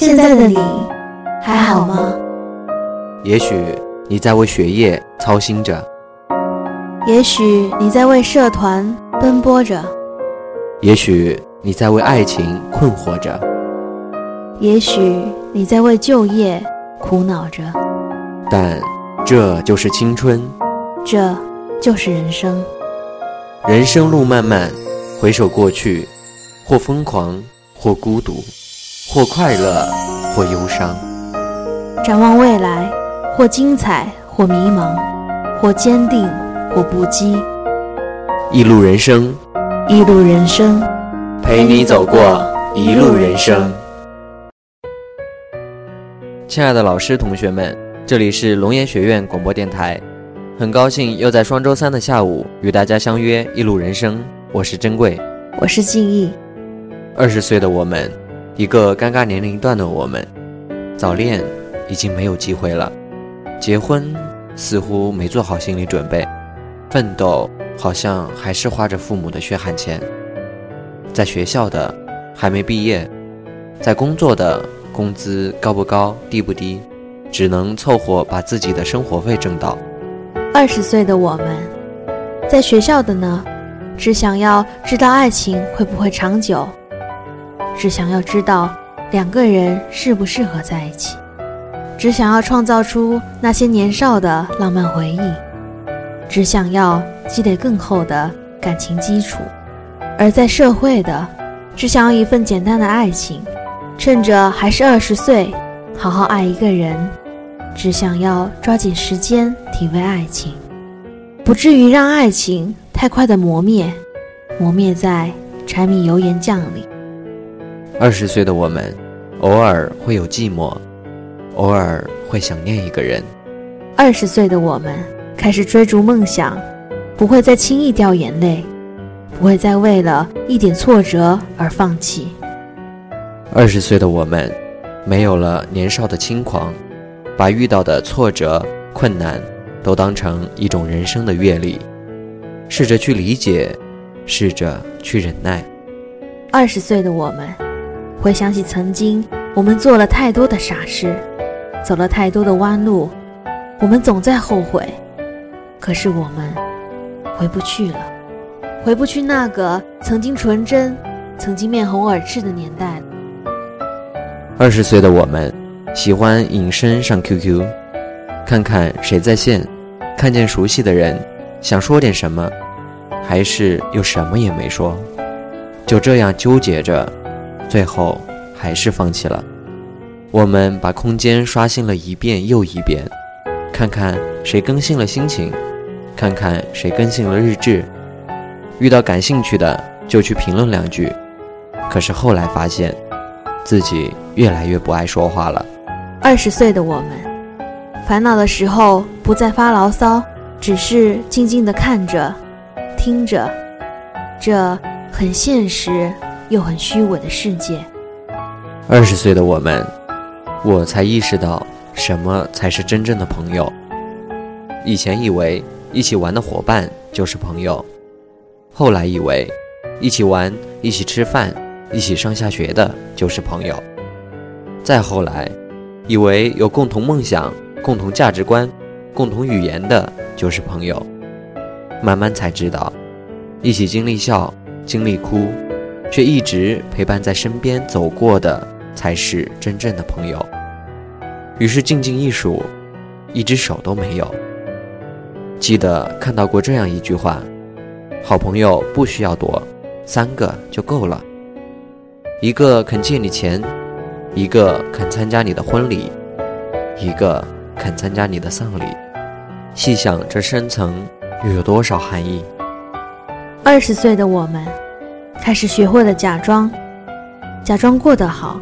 现在的你还好吗？也许你在为学业操心着，也许你在为社团奔波着，也许你在为爱情困惑着，也许你在为就业苦恼着。但这就是青春，这就是人生。人生路漫漫，回首过去，或疯狂，或孤独。或快乐，或忧伤；展望未来，或精彩，或迷茫；或坚定，或不羁。一路人生，一路人生，陪你走过一路人生。亲爱的老师、同学们，这里是龙岩学院广播电台，很高兴又在双周三的下午与大家相约《一路人生》，我是珍贵，我是静逸。二十岁的我们。一个尴尬年龄段的我们，早恋已经没有机会了，结婚似乎没做好心理准备，奋斗好像还是花着父母的血汗钱，在学校的还没毕业，在工作的工资高不高低不低，只能凑合把自己的生活费挣到。二十岁的我们，在学校的呢，只想要知道爱情会不会长久。只想要知道两个人适不适合在一起，只想要创造出那些年少的浪漫回忆，只想要积累更厚的感情基础。而在社会的，只想要一份简单的爱情，趁着还是二十岁，好好爱一个人，只想要抓紧时间体味爱情，不至于让爱情太快的磨灭，磨灭在柴米油盐酱里。二十岁的我们，偶尔会有寂寞，偶尔会想念一个人。二十岁的我们开始追逐梦想，不会再轻易掉眼泪，不会再为了一点挫折而放弃。二十岁的我们，没有了年少的轻狂，把遇到的挫折、困难都当成一种人生的阅历，试着去理解，试着去忍耐。二十岁的我们。回想起曾经，我们做了太多的傻事，走了太多的弯路，我们总在后悔。可是我们回不去了，回不去那个曾经纯真、曾经面红耳赤的年代。二十岁的我们，喜欢隐身上 QQ，看看谁在线，看见熟悉的人，想说点什么，还是又什么也没说，就这样纠结着。最后还是放弃了。我们把空间刷新了一遍又一遍，看看谁更新了心情，看看谁更新了日志。遇到感兴趣的就去评论两句。可是后来发现，自己越来越不爱说话了。二十岁的我们，烦恼的时候不再发牢骚，只是静静地看着、听着，这很现实。又很虚伪的世界。二十岁的我们，我才意识到什么才是真正的朋友。以前以为一起玩的伙伴就是朋友，后来以为一起玩、一起吃饭、一起上下学的就是朋友，再后来以为有共同梦想、共同价值观、共同语言的就是朋友，慢慢才知道，一起经历笑、经历哭。却一直陪伴在身边走过的，才是真正的朋友。于是静静一数，一只手都没有。记得看到过这样一句话：好朋友不需要多，三个就够了。一个肯借你钱，一个肯参加你的婚礼，一个肯参加你的丧礼。细想这深层又有多少含义？二十岁的我们。开始学会了假装，假装过得好，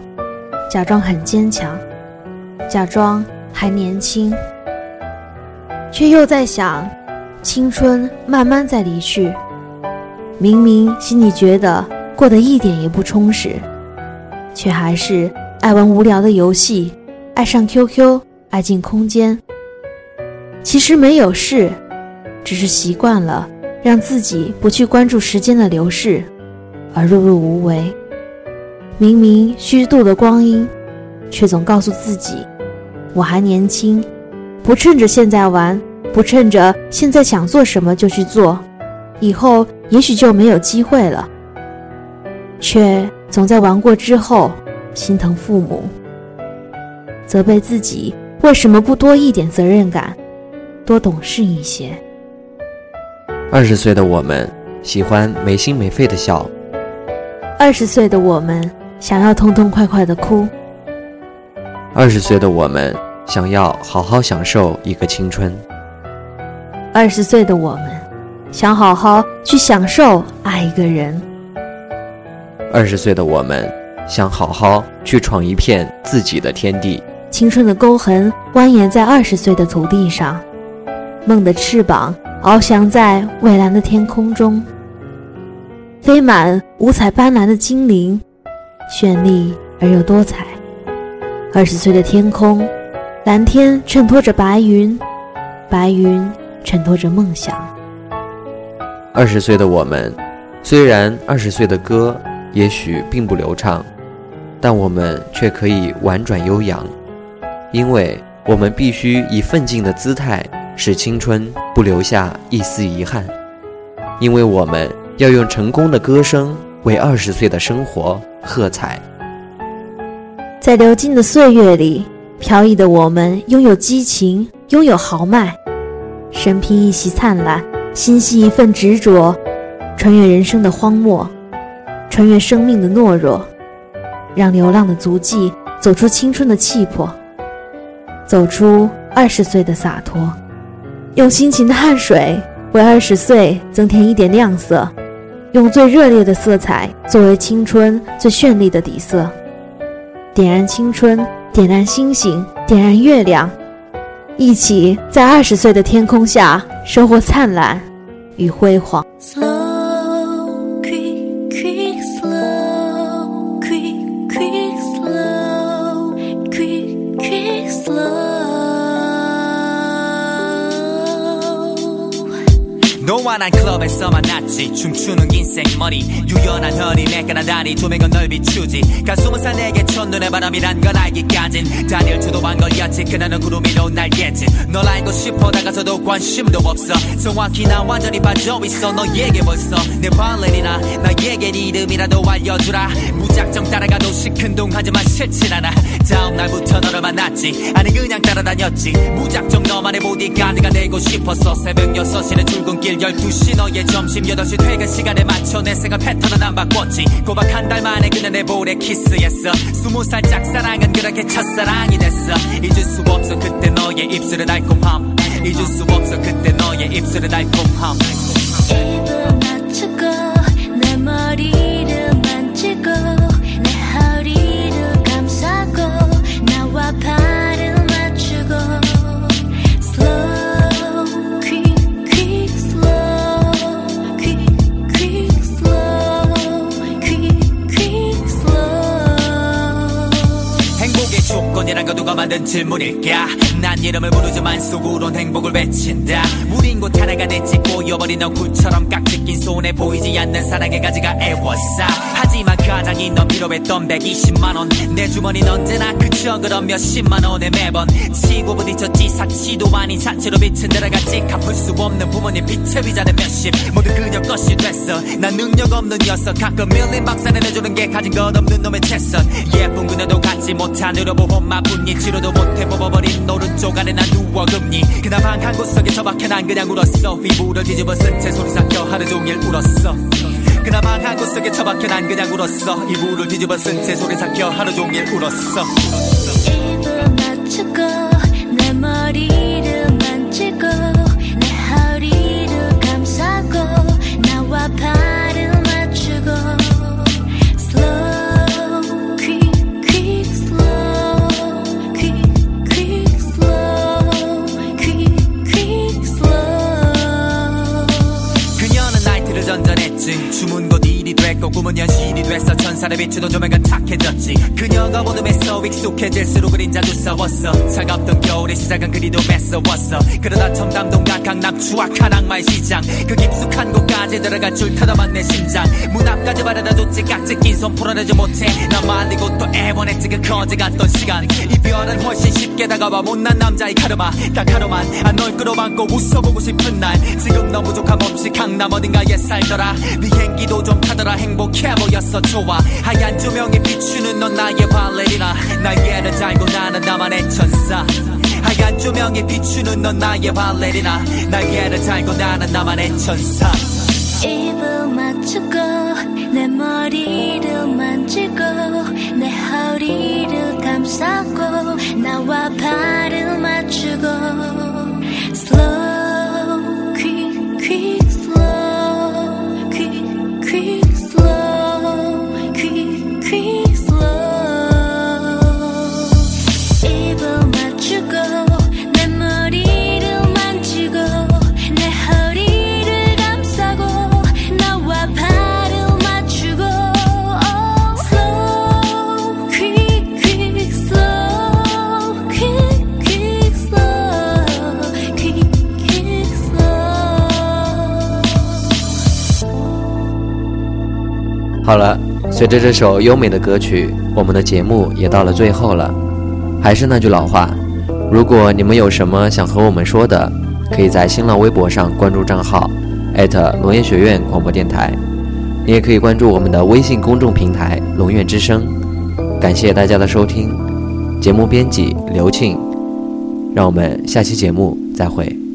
假装很坚强，假装还年轻，却又在想，青春慢慢在离去。明明心里觉得过得一点也不充实，却还是爱玩无聊的游戏，爱上 QQ，爱进空间。其实没有事，只是习惯了让自己不去关注时间的流逝。而碌碌无为，明明虚度的光阴，却总告诉自己，我还年轻，不趁着现在玩，不趁着现在想做什么就去做，以后也许就没有机会了。却总在玩过之后心疼父母，责备自己为什么不多一点责任感，多懂事一些。二十岁的我们喜欢没心没肺的笑，二十岁的我们想要痛痛快快的哭，二十岁的我们想要好好享受一个青春，二十岁的我们想好好去享受爱一个人。二十岁的我们，想好好去闯一片自己的天地。青春的沟痕蜿蜒在二十岁的土地上，梦的翅膀翱翔在蔚蓝的天空中，飞满五彩斑斓的精灵，绚丽而又多彩。二十岁的天空，蓝天衬托着白云，白云衬托着梦想。二十岁的我们，虽然二十岁的歌。也许并不流畅，但我们却可以婉转悠扬，因为我们必须以奋进的姿态，使青春不留下一丝遗憾，因为我们要用成功的歌声为二十岁的生活喝彩。在流金的岁月里，飘逸的我们拥有激情，拥有豪迈，身披一袭灿烂，心系一份执着，穿越人生的荒漠。穿越生命的懦弱，让流浪的足迹走出青春的气魄，走出二十岁的洒脱，用辛勤的汗水为二十岁增添一点亮色，用最热烈的色彩作为青春最绚丽的底色，点燃青春，点燃星星，点燃月亮，一起在二十岁的天空下收获灿烂与辉煌。 난 클럽에서 만났지. 춤추는 인생머리. 유연한 허리내가 나다니. 조명은 널 비추지. 가슴은 살 내게 첫눈에 바람이란 걸 알기까진. 다리를 주도한 걸였지. 그나는 구름 위로 날겠지. 널 알고 싶어 다가서도 관심도 없어. 정확히 난 완전히 빠져있어. 너에게 벌써 내 발레리나 나에게 네 이름이라도 알려주라. 무작정 따라가도 시큰둥 하지만 싫진 않아. 다음 날부터 너를 만났지. 아니 그냥 따라다녔지. 무작정 너만의 보디가드가 되고 싶었어 새벽 6시는 출근길 12시 너의 점심 8시 퇴근 시간에 맞춰 내 생활 패턴은 안 바꿨지. 꼬박 한 달 만에 그녀 내 볼에 키스했어. 스무 살 짝사랑은 그렇게 첫사랑이 됐어. 잊을 수 없어 그때 너의 입술의 달콤함. 잊을 수 없어 그때 너의 입술의 달콤함. 입을 맞추고 내 머리를 만지고 만든 질문일까? 난 이름을 부르지만 속으론 행복을 외친다. 우린 곧 하나가 됐지 꼬여버린 얼굴처럼 깍지 낀 손에 보이지 않는 사랑의 가지가 애워싸. 하지만 가장 인넌 필요했던 120만원. 내 주머니는 언제나 그저 그런 몇십만원에 매번 치고 부딪혔지. 사치도 아닌 사치로 빛은 들어갔지 갚을 수 없는 부모님 빚의 비자는 몇십. 모두 그녀 것이 됐어. 난 능력 없는 녀석. 가끔 밀린 박사는 해주는 게 가진 것 없는 놈의 채선. 예쁜 그녀도 갖지 못한 의료보험만 뿐이 치료도 못해 뽑아버린 오른쪽 아래 난 누워 금리 그날 방한 구석에 처박혀 난 그냥 울었어. 이불을 뒤집어 쓴채 소리 삭혀 하루 종일 울었어 그날 방한 구석에 처박혀 난 그냥 울었어. 이불을 뒤집어 쓴채 소리 삭혀 하루 종일 울었어. 머리를 만지고 내 허리를 감싸고 나와 발 사를 비추던 조명은 탁해졌지 그녀가 어둠에서 익숙해질수록 그림자 두서웠어. 차갑던 겨울의 시작은 그리도 뺏어왔어. 그러다 첨담동과 강남 추악한 악마의 시장. 그 깊숙한 곳까지 들어갈 줄 타다만 내 심장. 문 앞까지 바라다줬지. 깍지 낀손 풀어내지 못해. 나 말리고 또 애원했지. 그 거지 같던 시간. 이별은 훨씬 쉽게 다가와 못난 남자의 카르마. 딱 하루만 아, 널 끌어안고 웃어보고 싶은 날. 지금 너 부족함 없이 강남 어딘가에 살더라. 비행기도 좀 타더라. 행복해 보였어. 좋아. 하얀 조명에 비추는 넌 나의 발레리나 날개를 달고 나는 나만의 천사. 하얀 조명에 비추는 넌 나의 발레리나 날개를 달고 나는 나만의 천사. 입을 맞추고 내 머리를 만지고 내 허리를 감싸고 나와 발을 好了，随着这首优美的歌曲，我们的节目也到了最后了。还是那句老话，如果你们有什么想和我们说的，可以在新浪微博上关注账号龙岩学院广播电台，你也可以关注我们的微信公众平台“龙院之声”。感谢大家的收听，节目编辑刘庆，让我们下期节目再会。